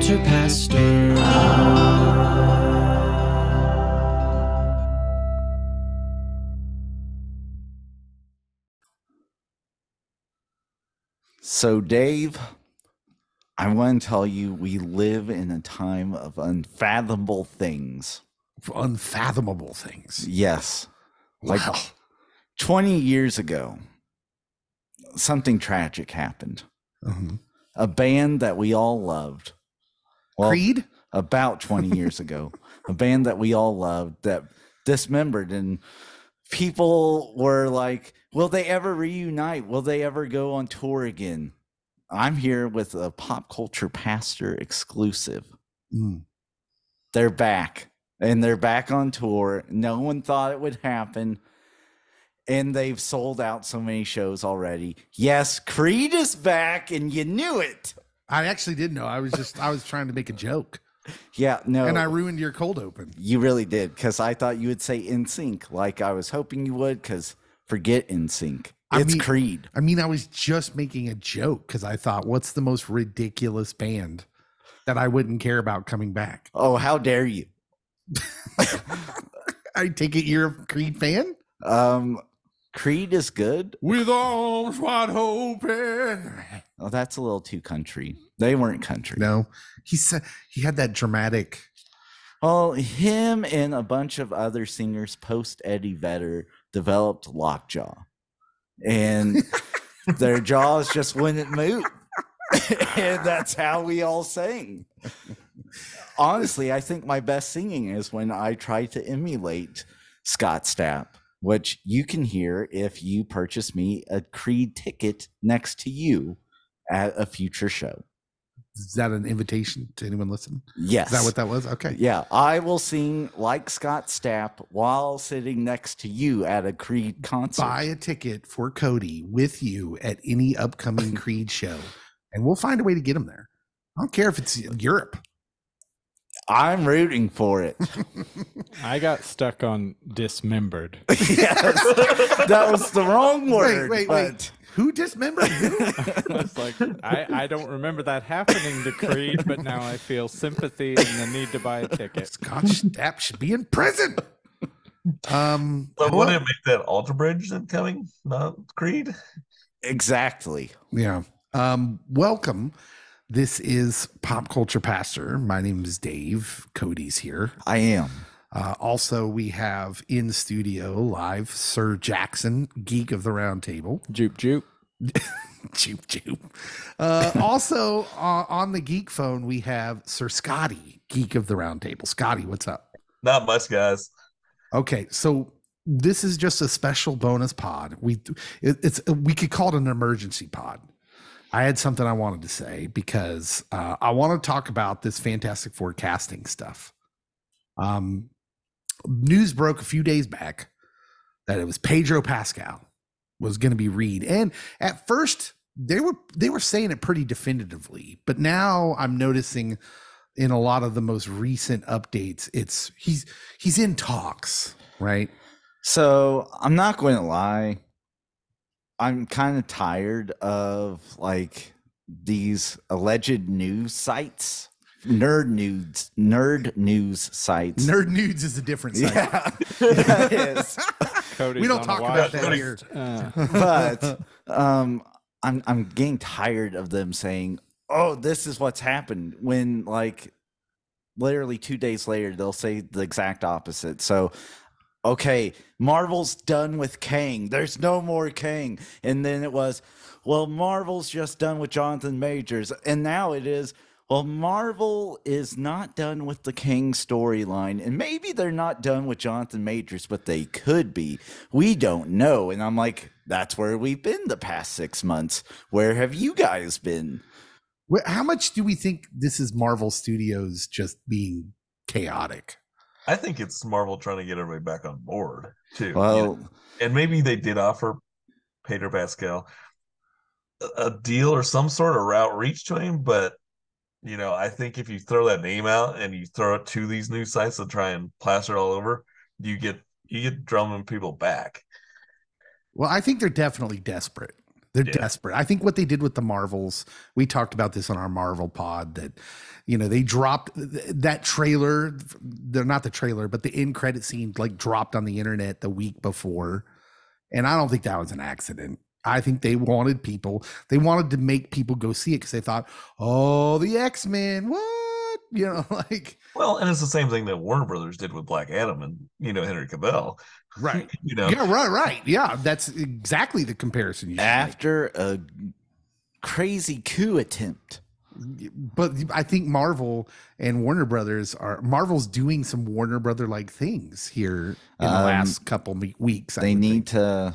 culture pastor. So, Dave, I want to tell you we live in a time of unfathomable things. Unfathomable things. Yes. Like Wow. 20 years ago, something tragic happened. Mhm. A band that we all loved. Well, Creed? about 20 years ago, a band that we all loved that dismembered and people were like, will they ever reunite? Will they ever go on tour again? I'm here with a pop culture pastor exclusive. Mm. They're back and they're back on tour. No one thought it would happen. And they've sold out so many shows already. Yes, Creed is back and you knew it. I actually did know. I was just I was trying to make a joke. Yeah, no. And I ruined your cold open. You really did, because I thought you would say NSYNC, like I was hoping you would, because forget NSYNC. I It's mean- Creed. I mean, I was just making a joke because I thought, what's the most ridiculous band that I wouldn't care about coming back? Oh, how dare you? I take it you're a Creed fan? Um, Creed is good. With arms wide open. Oh, that's a little too country. They weren't country. No, he said he had that dramatic. Well, him and a bunch of other singers post Eddie Vedder developed lockjaw, and their jaws just wouldn't move, and that's how we all sing. Honestly, I think my best singing is when I try to emulate Scott Stapp, which you can hear if you purchase me a Creed ticket next to you at a future show. Is that an invitation to anyone listening? Yes. Is that what that was? Okay. Yeah, I will sing like Scott Stapp while sitting next to you at a Creed concert. Buy a ticket for Cody with you at any upcoming Creed show, and we'll find a way to get him there. I don't care if it's Europe. I'm rooting for it. I got stuck on dismembered. yes, that was the wrong word. wait, wait, wait. Who dismembered who? I was like, I, I don't remember that happening to Creed, but now I feel sympathy and the need to buy a ticket. Scott Stapp should be in prison. Um, but well, wouldn't it make that Alter Bridge then coming, not Creed? Exactly. yeah. Um, welcome. This is Pop Culture Pastor. My name is Dave. Cody's here. I am. Uh, also, we have in studio live Sir Jackson, geek of the round table. Jupe jupe. Choop choop. Uh, also uh, on the geek phone, we have Sir Scotty, geek of the round table. Scotty, what's up? Not much, guys. Okay, so this is just a special bonus pod. We it, it's we could call it an emergency pod. I had something I wanted to say because uh, I want to talk about this Fantastic Four casting stuff. Um, news broke a few days back that it was Pedro Pascal was going to be Reed, and at first they were they were saying it pretty definitively, but now I'm noticing in a lot of the most recent updates, it's he's he's in talks, right? So I'm not going to lie. I'm kind of tired of like these alleged news sites, nerd nudes, nerd news sites. Nerd nudes is a different site. Yeah, that is. Cody's We don't talk about that here. Uh, but um i'm i'm getting tired of them saying oh this is what's happened when like literally two days later they'll say the exact opposite so okay marvel's done with kang. There's no more kang. And then it was well marvel's just done with jonathan majors. And now it is well marvel is not done with the kang storyline. And maybe they're not done with jonathan majors but they could be. We don't know. And i'm like that's where we've been the past six months. Where have you guys been? How much do we think this is Marvel Studios just being chaotic? I think it's Marvel trying to get everybody back on board too. you know? and maybe they did offer Peter Pascal a- a deal or some sort of route reach to him, but you know, I think if you throw that name out and you throw it to these new sites to try and plaster it all over, you get you get drumming people back. Well, I think they're definitely desperate. They're Yeah. desperate. I think what they did with the Marvels, we talked about this on our Marvel pod that, you know, they dropped that trailer. They're not the trailer, but the end credit scene like dropped on the internet the week before. And I don't think that was an accident. I think they wanted people, they wanted to make people go see it because they thought, oh, the X Men, what? You know, like, Well, and it's the same thing that Warner Brothers did with Black Adam and you know Henry Cavill. Right. You know, Yeah, right, right. Yeah, that's exactly the comparison you should make. After a crazy coup attempt. but I think Marvel and Warner Brothers are Marvel's doing some Warner Brother like things here in the Um, last couple weeks. I They need think. to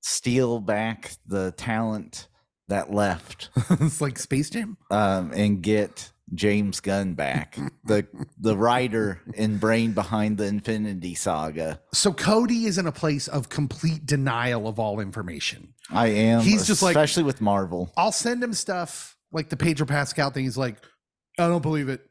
steal back the talent that left it's like Space Jam. um, and get James Gunn back, the the writer and brain behind the Infinity Saga. So Cody is in a place of complete denial of all information. I am. He's just like- especially with Marvel. I'll send him stuff like the Pedro Pascal thing. He's like, I don't believe it.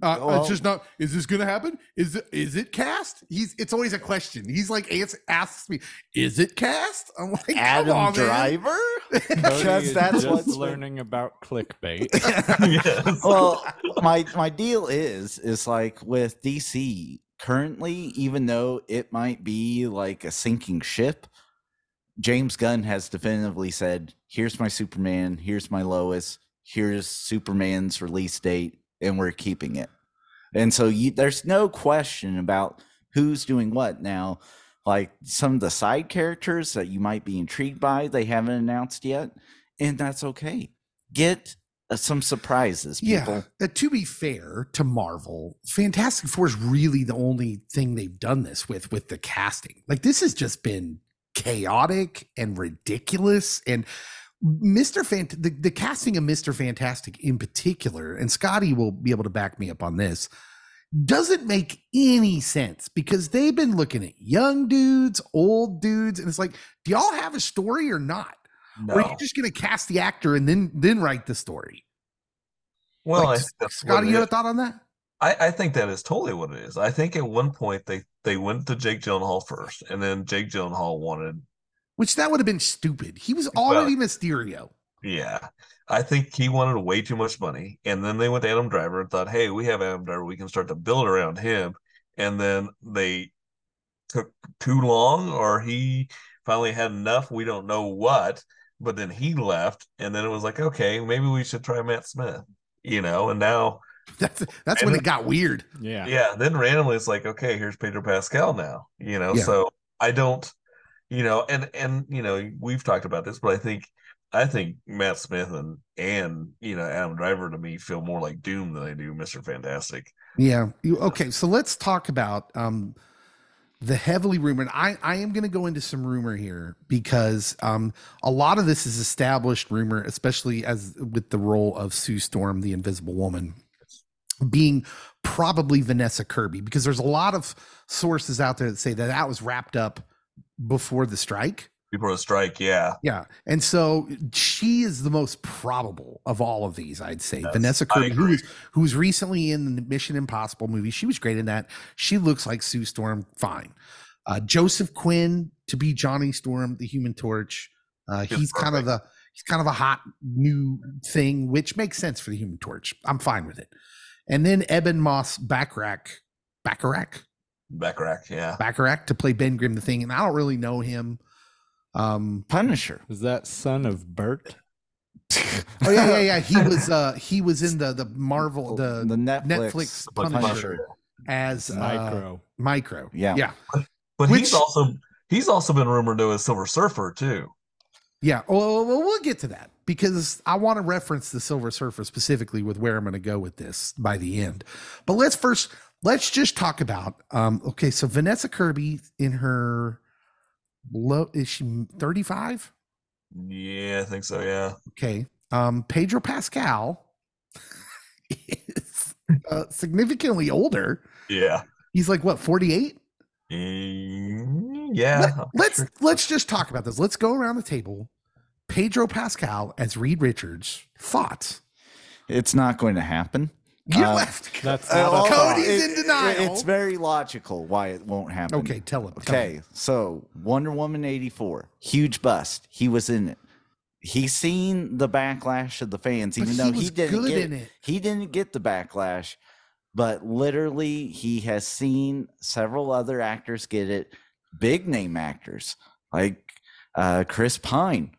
Uh, Well- it's just not. Is this gonna happen? Is it? Is it cast? He's. It's always a question. He's like, answer, asks me, "Is it cast?" I'm like, Adam Come on, man. Driver. Cody Because that's just what's learning about clickbait. yes. well my my deal is is like with dc currently even though it might be like a sinking ship james gunn has definitively said here's my superman here's my lois here's superman's release date and we're keeping it and so you, there's no question about who's doing what now like some of the side characters that you might be intrigued by they haven't announced yet and that's okay get uh, some surprises people Yeah. Uh, to be fair to Marvel, Fantastic Four is really the only thing they've done this with with the casting. Like this has just been chaotic and ridiculous and Mr. Fant the, the casting of Mr. Fantastic in particular, and Scotty will be able to back me up on this, doesn't make any sense because they've been looking at young dudes, old dudes, and it's like, do y'all have a story or not? no. Or are you just gonna cast the actor and then then write the story? well, Like, I think Scotty, you have a thought on that? I, I think that is totally what it is. I think at one point they they went to Jake Gyllenhaal first, and then Jake Gyllenhaal wanted, Which that would have been stupid. He was already Mysterio. yeah, I think he wanted way too much money, and then they went to Adam Driver and thought, hey, we have Adam Driver, we can start to build around him, and then they took too long, or he finally had enough. We don't know what, but then he left, and then it was like, okay, maybe we should try Matt Smith, you know, and now That's that's when it got weird. Yeah. yeah then randomly it's like okay here's pedro pascal now you know Yeah. so i don't you know and and you know we've talked about this but i think i think matt smith and and you know adam driver to me feel more like doom than they do mr fantastic Yeah. You, okay, so let's talk about um the heavily rumored. I I am going to go into some rumor here because um a lot of this is established rumor, especially as with the role of Sue Storm, the Invisible Woman, being probably Vanessa Kirby because there's a lot of sources out there that say that that was wrapped up before the strike. before the strike yeah Yeah. And so she is the most probable of all of these, I'd say. Yes, Vanessa Kirby, who was who was recently in the Mission Impossible movie. She was great in that. She looks like Sue Storm, fine. Uh, Joseph Quinn to be Johnny Storm, the Human Torch. Uh, he's kind of the he's kind of a hot new thing, which makes sense for the Human Torch. I'm fine with it. And then Ebon Moss Bachrach, Backrack, bachrach yeah Bachrach to play Ben Grimm the thing, and I don't really know him. Um, punisher Is that son of Bert? Oh yeah, yeah, yeah. He was uh he was in the the Marvel the, the netflix, Netflix Punisher. Punisher as uh, Micro. Micro. Yeah. yeah, but Which- he's also he's also been rumored to as silver surfer too yeah. Well, well, we'll get to that because I want to reference the Silver Surfer specifically with where I'm going to go with this by the end. But let's first let's just talk about um okay. So Vanessa Kirby in her low is she 35? yeah i think so yeah Okay. Um Pedro Pascal is uh, significantly older. yeah He's like what 48? Mm, yeah I'm let's sure. let's just talk about this. Let's go around the table. Pedro Pascal as Reed Richards. Thoughts? it's not going to happen You Uh, left. That's Uh, not a well, thought. Cody's in denial. it's very logical why it won't happen Okay, tell him. tell him. Okay, so Wonder Woman 84, huge bust. He was in it. he's seen the backlash of the fans, But even he though was he didn't good get in it. he didn't get the backlash, but literally he has seen several other actors get it, big name actors like uh, Chris Pine,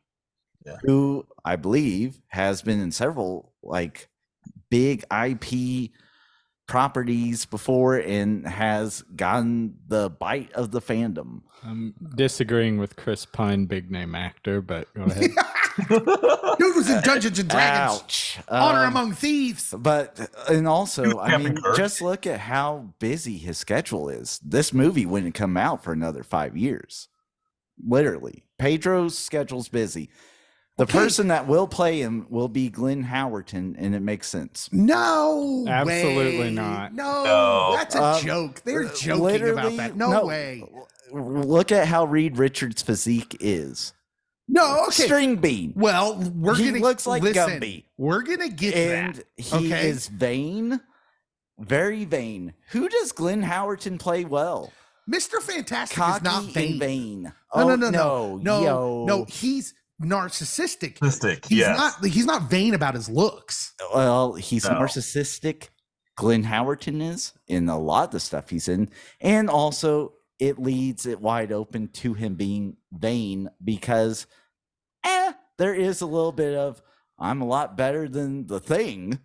Yeah. who I believe has been in several like big IP properties before and has gotten the bite of the fandom. I'm disagreeing with Chris Pine, big name actor, but go ahead. Dude was in Dungeons and Dragons. Ouch. Honor Um, among thieves. But and also, I mean, Kirk. just look at how busy his schedule is. This movie wouldn't come out for another five years. Literally, Pedro's schedule's busy. The Okay. person that will play him will be Glenn Howerton, and it makes sense. No, Absolutely way. not. No, No. that's a Um, joke. They're joking about that. No, way. Look at how Reed Richards' physique is. No, okay. String bean. Well, we're He gonna looks like listen, Gumby. We're gonna get and that. he okay? is vain, very vain. Who does Glenn Howerton play well? Mr. Fantastic is Cocky not and vain. vain. No, oh, no, no, no, no, no. He's narcissistic. Statistic, He's yes. not. He's not vain about his looks. Well, he's No. narcissistic. Glenn Howerton is in a lot of the stuff he's in, and also it leads it wide open to him being vain because, eh, there is a little bit of I'm a lot better than the thing,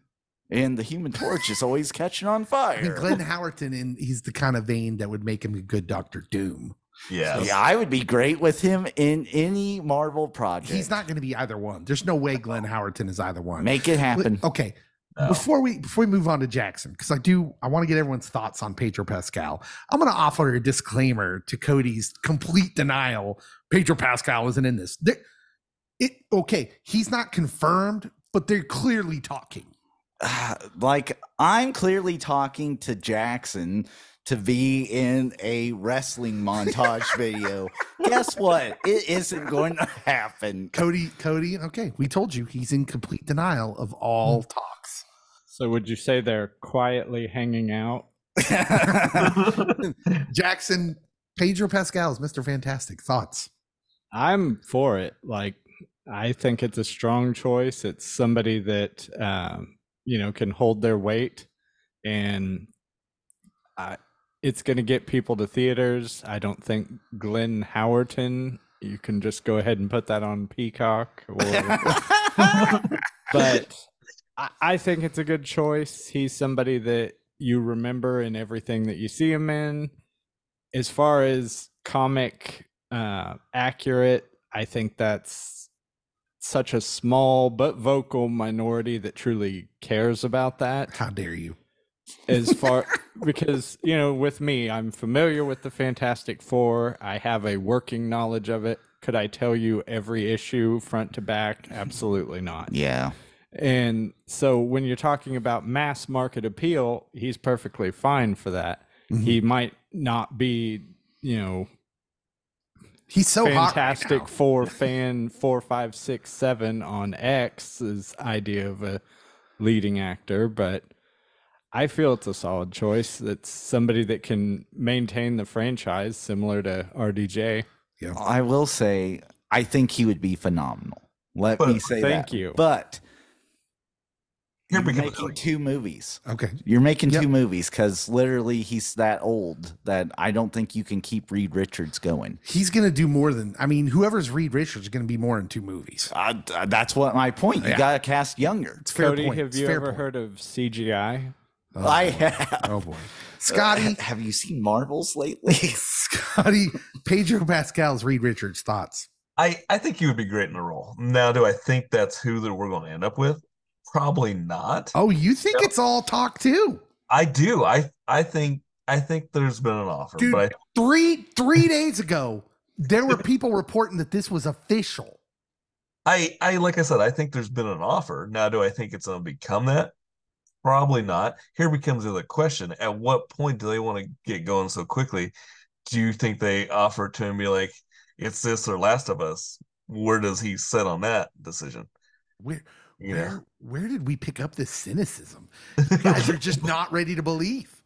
and the Human Torch is always catching on fire. I mean, Glenn Howerton, and he's the kind of vain that would make him a good Doctor Doom. Yes. Yeah, I would be great with him in any Marvel project. He's not going to be either one. There's no way Glenn Howerton is either one. Make it Li- happen. Okay. No. Before we before we move on to Jackson, because I do I want to get everyone's thoughts on Pedro Pascal. I'm going to offer a disclaimer to Cody's complete denial. Pedro Pascal isn't in this. There- it okay. He's not confirmed, but they're clearly talking. like I'm clearly talking to Jackson to be in a wrestling montage video. Guess what? It isn't going to happen. Cody, Cody. Okay, we told you he's in complete denial of all talks. so would you say they're quietly hanging out? Jackson, Pedro Pascal is Mr. Fantastic. Thoughts? I'm for it. Like, I think it's a strong choice. It's somebody that um, you know can hold their weight, and I, it's going to get people to theaters. I don't think Glenn Howerton. You can just go ahead and put that on Peacock, or, but I, I think it's a good choice. He's somebody that you remember in everything that you see him in. As far as comic uh, accurate, I think that's such a small but vocal minority that truly cares about that. How dare you? As far because you know, with me, I'm familiar with the Fantastic Four. I have a working knowledge of it. Could I tell you every issue front to back? Absolutely not. yeah. And so when you're talking about mass market appeal, he's perfectly fine for that. Mhm. He might not be, you know, He's so hot right fantastic now. four fan four, five, six, seven on X's idea of a leading actor, but I feel it's a solid choice. It's somebody that can maintain the franchise similar to RDJ. Yeah, I will say, I think he would be phenomenal. Let me But- say Thank that. you. But you're making two movies. Okay. You're making Yep. two movies because literally he's that old that I don't think you can keep Reed Richards going. He's going to do more than, I mean, whoever's Reed Richards is going to be more in two movies. Uh, that's what my point. You Yeah. got to cast younger. It's fair Cody, point. have It's you fair ever point. heard of CGI? Oh, I uh, have. Oh, boy. Scotty, have you seen Marvels lately? Scotty, Pedro Pascal's Reed Richards thoughts. I, I think he would be great in the role. Now, do I think that's who that we're going to end up with? Probably not. Oh, you think Yep. it's all talk too? I do. I I think I think there's been an offer, Dude, but I, three three days ago, there were people reporting that this was official. I I like I said, I think there's been an offer. Now, do I think it's going to become that? Probably not. Here becomes the other question: At what point do they want to get going so quickly? Do you think they offer to him be like, "It's this or Last of Us"? Where does he sit on that decision? Where You where know, where did we pick up this cynicism? You guys are just not ready to believe.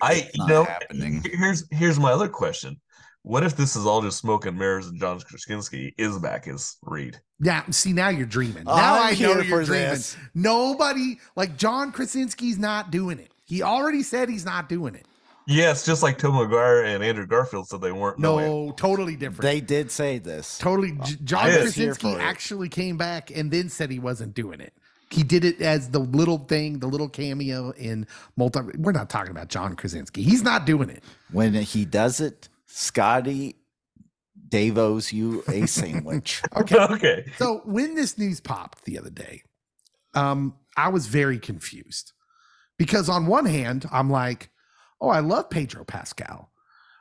I It's you know happening. here's here's my other question: what if this is all just smoke and mirrors and John Krasinski is back as Reed? Yeah, see now you're dreaming. Oh, now I'm I know you're dreaming. this. Nobody like John Krasinski's not doing it. He already said he's not doing it. Yeah, it's just like Tom Maguire and Andrew Garfield said they weren't. No, doing totally different. They did say this. totally. Uh, John I Krasinski actually came back and then said he wasn't doing it. He did it as the little thing, the little cameo in multi. We're not talking about John Krasinski. He's not doing it. When he does it, Scotty Davos you a sandwich. Okay. okay. So when this news popped the other day, um, I was very confused because on one hand, I'm like, oh, I love Pedro Pascal.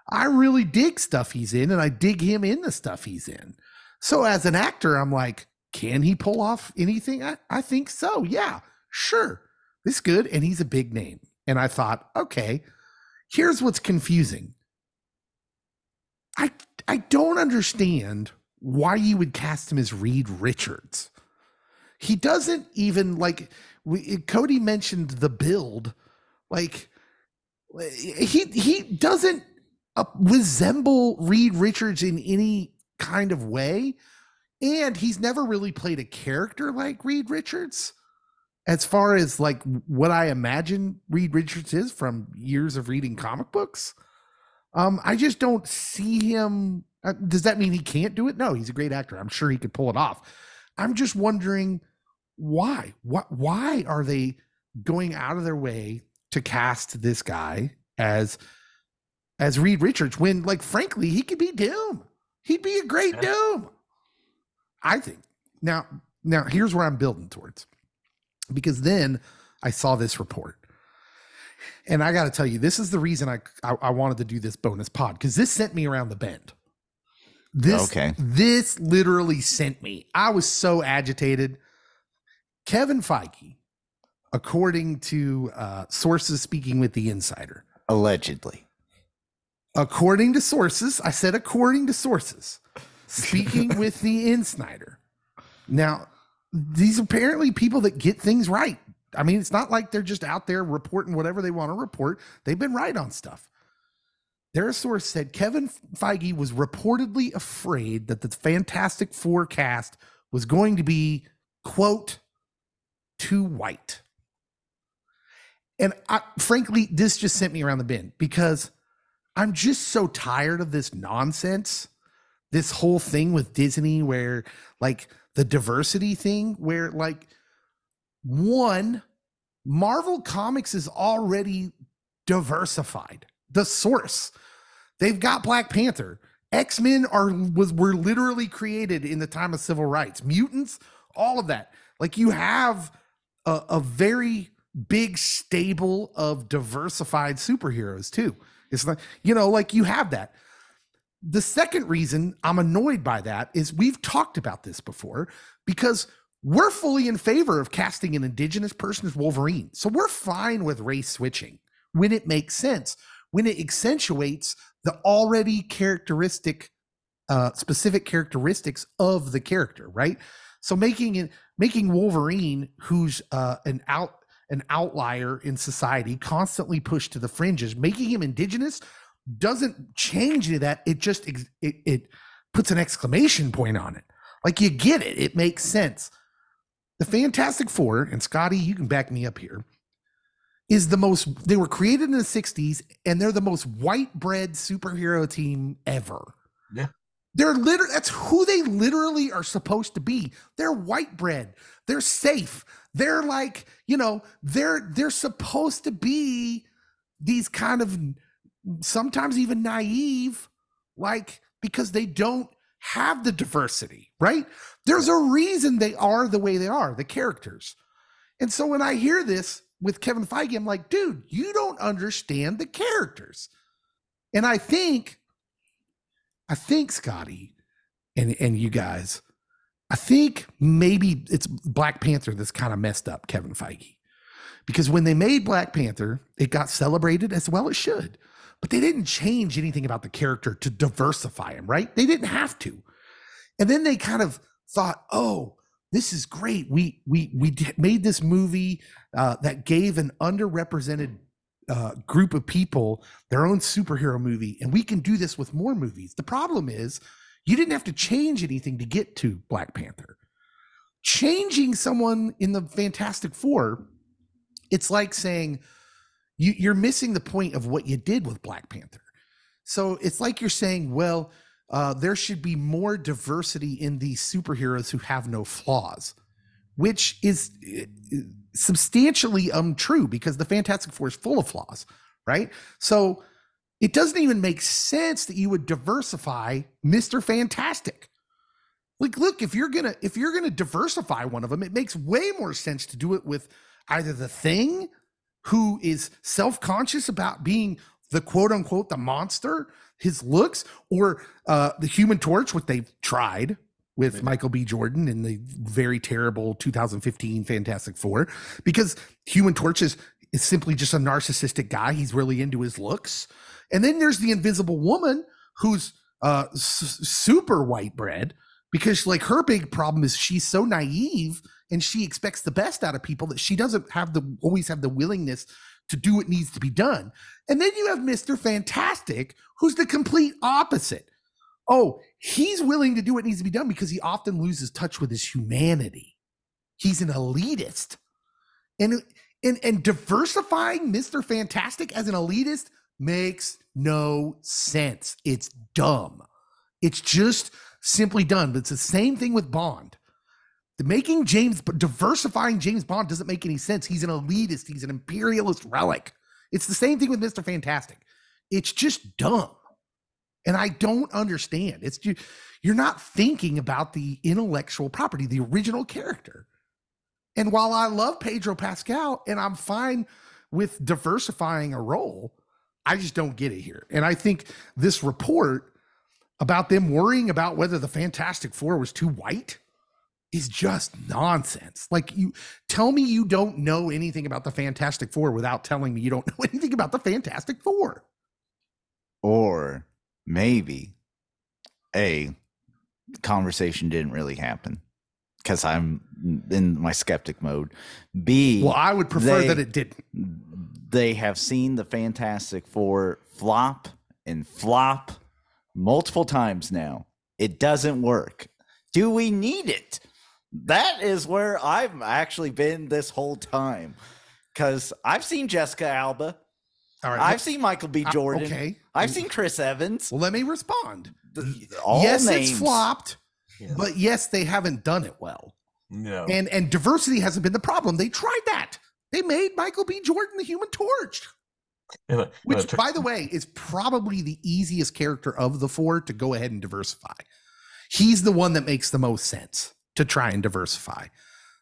I really dig stuff he's in, and I dig him in the stuff he's in. So as an actor, I'm like, can he pull off anything? I, I think so. Yeah, sure. This is good. And he's a big name. And I thought, okay, here's what's confusing. I I don't understand why you would cast him as Reed Richards. He doesn't even like we, Cody mentioned the build, like he he doesn't uh, resemble Reed Richards in any kind of way, and he's never really played a character like Reed Richards. As far as like what I imagine Reed Richards is from years of reading comic books, um, I just don't see him. Uh, does that mean he can't do it? No, he's a great actor. I'm sure he could pull it off. I'm just wondering why. What? Why are they going out of their way to cast this guy as as Reed Richards when, like, frankly, he could be Doom. He'd be a great Yeah. Doom. I think. Now, now here's where I'm building towards, because then I saw this report. And I got to tell you, this is the reason I, I I wanted to do this bonus pod because this sent me around the bend. This Okay. this literally sent me. I was so agitated. Kevin Feige, according to uh, sources speaking with the InSneider, Allegedly. according to sources, I said according to sources, speaking with the InSneider. Now, these apparently people that get things right. I mean, it's not like they're just out there reporting whatever they want to report. They've been right on stuff. Their source said Kevin Feige was reportedly afraid that the Fantastic Four cast was going to be, quote, too white. And I, frankly, this just sent me around the bend because I'm just so tired of this nonsense. This whole thing with Disney, where like the diversity thing, where like one, Marvel Comics is already diversified. The source, they've got Black Panther. X Men are was were literally created in the time of civil rights. Mutants, all of that. Like you have a, a very big stable of diversified superheroes too. It's like, you know, like you have that. The second reason I'm annoyed by that is we've talked about this before because we're fully in favor of casting an indigenous person as Wolverine. So we're fine with race switching when it makes sense, when it accentuates the already characteristic, uh, specific characteristics of the character, right? So making it making Wolverine, who's uh, an out an outlier in society, constantly pushed to the fringes, making him indigenous doesn't change that. It just it, it puts an exclamation point on it. Like you get it. It makes sense. The Fantastic Four, and Scotty, you can back me up here, is the most they were created in the 60s, and they're the most white bread superhero team ever. Yeah. They're literally that's who they literally are supposed to be. They're white bread. They're safe. They're like, you know, they're they're supposed to be these kind of sometimes even naive, like because they don't have the diversity, right? There's a reason they are the way they are, the characters. And so when I hear this with Kevin Feige, I'm like, dude, you don't understand the characters. And I think, I think, Scotty, and and you guys, I think maybe it's Black Panther that's kind of messed up Kevin Feige. Because when they made Black Panther, it got celebrated as well it should. But they didn't change anything about the character to diversify him, right? They didn't have to. And then they kind of thought, "Oh, this is great. We we we made this movie uh, that gave an underrepresented uh, group of people their own superhero movie, and we can do this with more movies. The problem is, you didn't have to change anything to get to Black Panther. Changing someone in the Fantastic Four, it's like saying you, you're missing the point of what you did with Black Panther. So it's like you're saying, well, uh, there should be more diversity in these superheroes who have no flaws, which is uh, substantially untrue because the Fantastic Four is full of flaws, right? So it doesn't even make sense that you would diversify Mr. Fantastic. Like, look, if you're gonna if you're gonna diversify one of them, it makes way more sense to do it with either the thing who is self-conscious about being the quote unquote the monster, his looks, or uh the human torch, what they've tried with Michael B. Jordan in the very terrible 2015 Fantastic Four, because Human Torch is, is simply just a narcissistic guy. He's really into his looks. And then there's the Invisible Woman, who's uh, s- super white bread, because like her big problem is she's so naive and she expects the best out of people that she doesn't have the always have the willingness to do what needs to be done. And then you have Mr. Fantastic, who's the complete opposite. Oh, he's willing to do what needs to be done because he often loses touch with his humanity. He's an elitist. And and and diversifying Mr. Fantastic as an elitist makes no sense. It's dumb. It's just simply done. But it's the same thing with Bond. Making James diversifying James Bond doesn't make any sense. He's an elitist, he's an imperialist relic. It's the same thing with Mr. Fantastic. It's just dumb. And I don't understand. It's you, you're not thinking about the intellectual property, the original character. And while I love Pedro Pascal and I'm fine with diversifying a role, I just don't get it here. And I think this report about them worrying about whether the Fantastic Four was too white is just nonsense. Like you tell me you don't know anything about the Fantastic Four without telling me you don't know anything about the Fantastic Four. Or maybe a conversation didn't really happen because I'm in my skeptic mode. B Well, I would prefer they- that it didn't. they have seen the Fantastic Four flop and flop multiple times now. It doesn't work. Do we need it? That is where I've actually been this whole time. Because I've seen Jessica Alba. All right. I've seen Michael B. Jordan. okay. I've seen Chris Evans. Well, let me respond. All yes, names. it's flopped, Yeah. but yes, they haven't done it well. No. And and diversity hasn't been the problem. They tried that. They made Michael B. Jordan the Human Torch, And, uh, uh, which, to- by the way, is probably the easiest character of the four to go ahead and diversify. He's the one that makes the most sense to try and diversify.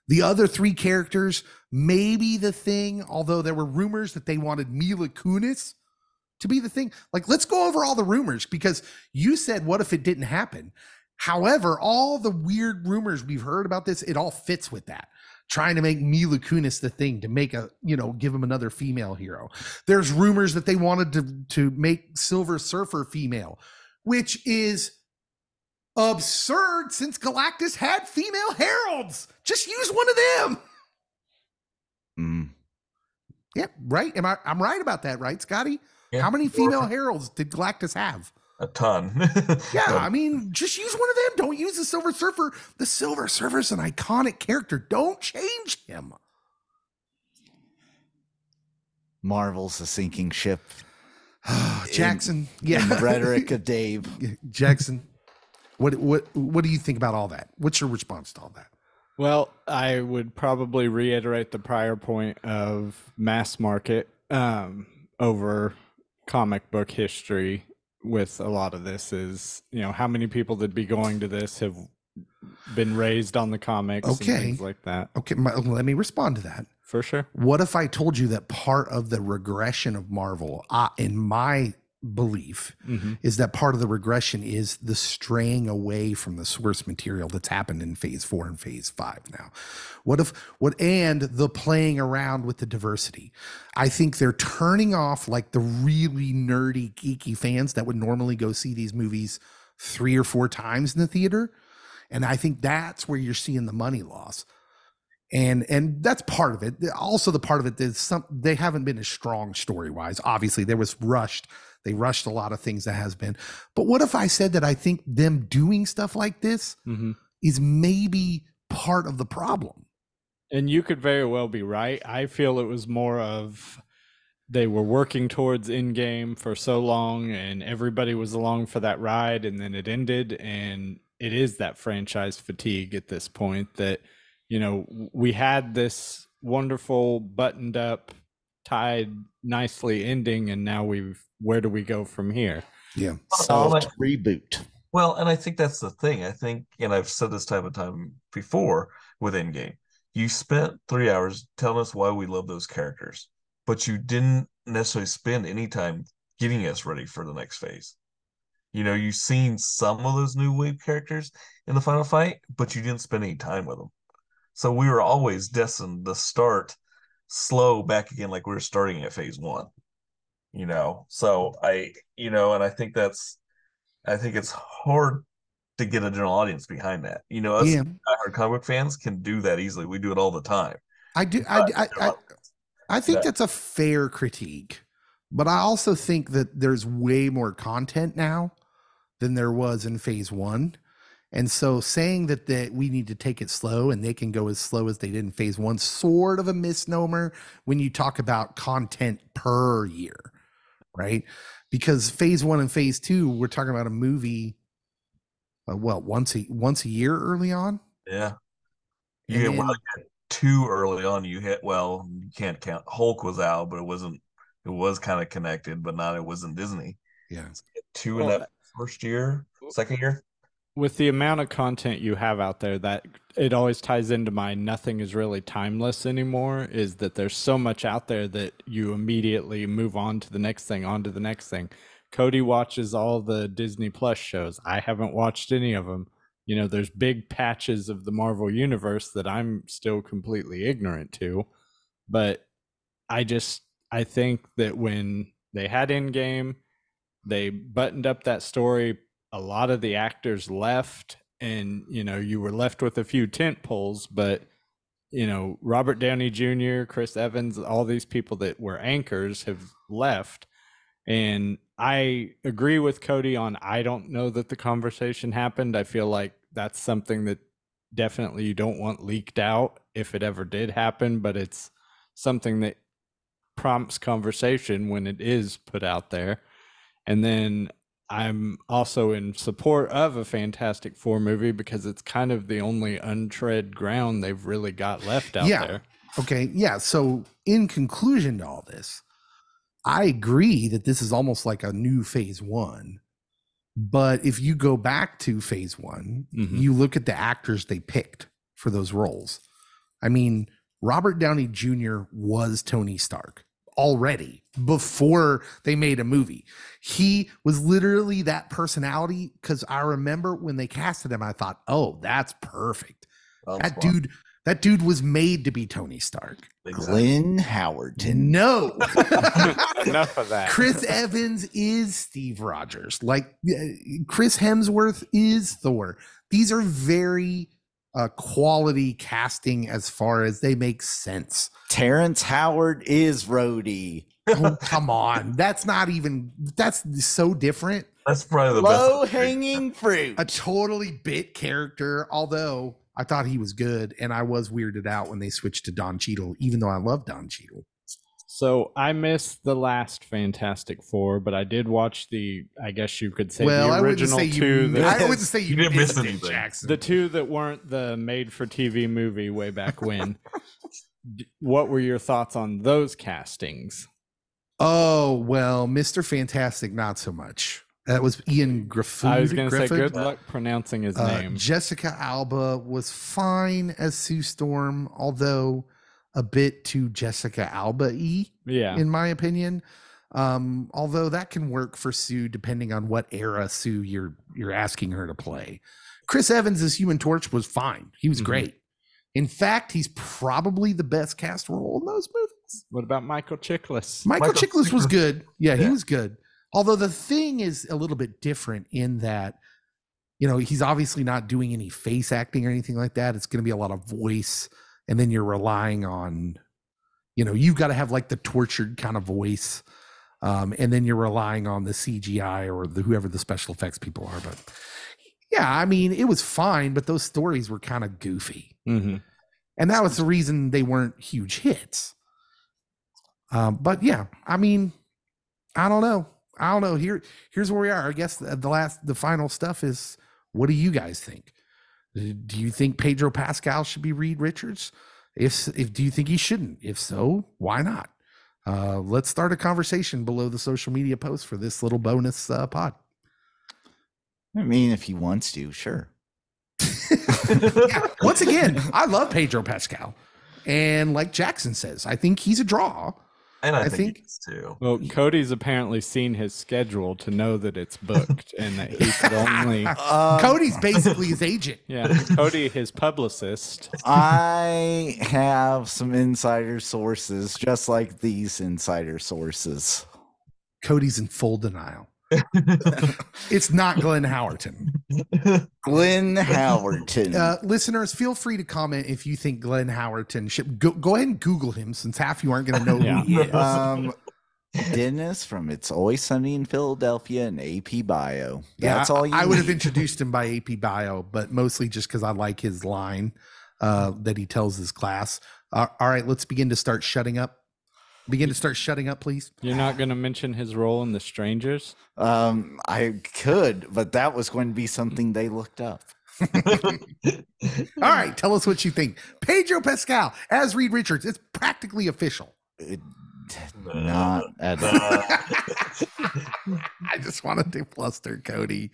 The other three characters, maybe the thing, although there were rumors that they wanted Mila Kunis to be the thing. Like, let's go over all the rumors because you said, what if it didn't happen? However, all the weird rumors we've heard about this, it all fits with that. Trying to make Mila Kunis the thing to make a, you know, give him another female hero. There's rumors that they wanted to to make Silver Surfer female, which is absurd since Galactus had female heralds. Just use one of them. Mm. Yeah, right. Am I? I'm right about that, right, Scotty? yeah, How many female heralds did Galactus have? A ton. Yeah, I mean, just use one of them. Don't use the Silver Surfer. The Silver Surfer's an iconic character. Don't change him. Marvel's a sinking ship. Jackson, In yeah, the rhetoric of Dave. Jackson. What what what do you think about all that? What's your response to all that? Well, I would probably reiterate the prior point of mass market um, over comic book history with a lot of this is, you know, how many people that be going to this have been raised on the comics Okay. and things like that. Okay, my, let me respond to that. For sure. What if I told you that part of the regression of Marvel, uh, in my belief, hmm is that part of the regression is the straying away from the source material that's happened in phase four and phase five now. What if what and the playing around with the diversity? I think they're turning off like the really nerdy, geeky fans that would normally go see these movies three or four times in the theater. And I think that's where you're seeing the money loss. and and that's part of it also the part of it is some they haven't been as strong story wise obviously there was rushed they rushed a lot of things that has been. But what if i said that i think them doing stuff like this hmm is maybe part of the problem? And you could very well be right. I feel it was more of they were working towards Endgame for so long and everybody was along for that ride and then it ended. And it is that franchise fatigue at this point that you know we had this wonderful buttoned up tied nicely ending and now we've where do we go from here yeah Soft reboot. Well, and I think that's the thing. I think, and I've said this time and time before with Endgame, you spent three hours telling us why we love those characters, but you didn't necessarily spend any time getting us ready for the next phase. You know, you've seen some of those new wave characters in the final fight, but you didn't spend any time with them. So we were always destined to start slow back again, like we were starting at phase one. You know, so I, you know, and I think that's I think it's hard to get a general audience behind that. You know, us yeah diehard comic book fans can do that easily. We do it all the time. i do i i, I, I think that- that's a fair critique, but I also think that there's way more content now than there was in phase one. And so saying that that we need to take it slow and they can go as slow as they did in phase one, sort of a misnomer when you talk about content per year, right? Because phase one and phase two, we're talking about a movie, uh, well, once a once a year early on. yeah. You And get well, you too early on. You hit well. You can't count. Hulk was out, but it wasn't. It was kind of connected, but not. It wasn't Disney. yeah. Two in that first year, second year. With the amount of content you have out there that it always ties into my nothing is really timeless anymore is that there's so much out there that you immediately move on to the next thing on to the next thing. Cody watches all the disney plus shows. I haven't watched any of them you know there's big patches of the marvel universe that i'm still completely ignorant to but i just i think that when they had Endgame, they buttoned up that story a lot of the actors left and you know you were left with a few tent poles but you know robert downey jr chris evans all these people that were anchors have left. And i agree with cody on i don't know that the conversation happened. I feel like that's something that definitely you don't want leaked out if it ever did happen but it's something that prompts conversation when it is put out there. And then I'm also in support of a Fantastic Four movie because it's kind of the only untread ground they've really got left out Yeah. there. Okay. Yeah. So, in conclusion to all this, I agree that this is almost like a new phase one. But if you go back to phase one, Mhm. you look at the actors they picked for those roles. I mean, Robert Downey Jr. was Tony Stark already before they made a movie. He was literally that personality because I remember when they casted him, I thought, oh, that's perfect. That dude, that dude was made to be Tony Stark. Exactly. Glenn Howerton. No. Enough of that. Chris Evans is Steve Rogers. Like uh, Chris Hemsworth is Thor. These are very uh, quality casting as far as they make sense. Terrence Howard is Rhodey. Oh, come on. That's not even, that's so different. That's probably the Low best. hanging fruit. A totally bit character, although I thought he was good and I was weirded out when they switched to Don Cheadle, even though I love Don Cheadle. So I missed the last Fantastic Four, but I did watch the. I guess you could say well, the I wouldn't original say two. you, that, I wouldn't say you, You didn't miss missed it, anything. Jackson. the two that weren't the made-for-TV movie way back when. What were your thoughts on those castings? Oh well, Mr. Fantastic, not so much. That was Ioan Gruffudd. I was going to say, good luck pronouncing his Uh, name. Jessica Alba was fine as Sue Storm, although a bit too Jessica Alba y, Yeah, in my opinion. Um, although that can work for Sue depending on what era Sue you're you're asking her to play. Chris Evans as Human Torch was fine. He was Mhm. great. In fact, he's probably the best cast role in those movies. What about Michael Chiklis? Michael, Michael Chiklis was good. Yeah, he was good. Although the thing is a little bit different in that, you know, he's obviously not doing any face acting or anything like that. It's going to be a lot of voice. And then you're relying on, you know, you've got to have like the tortured kind of voice, um, and then you're relying on the CGI or the whoever the special effects people are. But yeah, I mean, it was fine, but those stories were kind of goofy, hmm and that was the reason they weren't huge hits. Um, but yeah, I mean, I don't know. I don't know. Here, here's where we are. I guess the, the last, the final stuff is. What do you guys think? Do you think Pedro Pascal should be Reed Richards? If if do you think he shouldn't? If so, why not? Uh, let's start a conversation below the social media post for this little bonus uh, pod. I mean, if he wants to, sure. yeah, once again, I love Pedro Pascal, and like Jackson says, I think he's a draw. And I, I think, think- he is too. Well, Cody's apparently seen his schedule to know that it's booked and that he could only. Um, Cody's basically his agent. Yeah, Cody, his publicist. I have some insider sources, just like these insider sources. Cody's in full denial. It's not Glenn Howerton. Glenn Howerton. Uh, listeners, feel free to comment if you think Glenn Howerton should go, go ahead and Google him since half you aren't going to know Yeah. who he is. um, Dennis from It's Always Sunny in Philadelphia and AP Bio. Yeah, That's I, all you I would have introduced him by AP Bio, but mostly just because I like his line uh, that he tells his class. Uh, all right, let's begin to start shutting up. Begin to start shutting up, please. You're not going to mention his role in The Strangers? Um, I could, but that was going to be something they looked up. All right, tell us what you think. Pedro Pascal as Reed Richards. It's practically official. It, not at all. I just wanted to fluster Cody.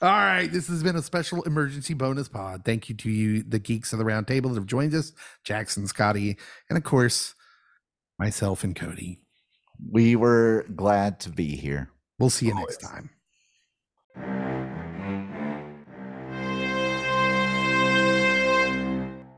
All right, this has been a special emergency bonus pod. Thank you to you, the geeks of the round table that have joined us, Jackson, Scotty, and of course, myself and Cody. We were glad to be here. We'll see you next Always. time.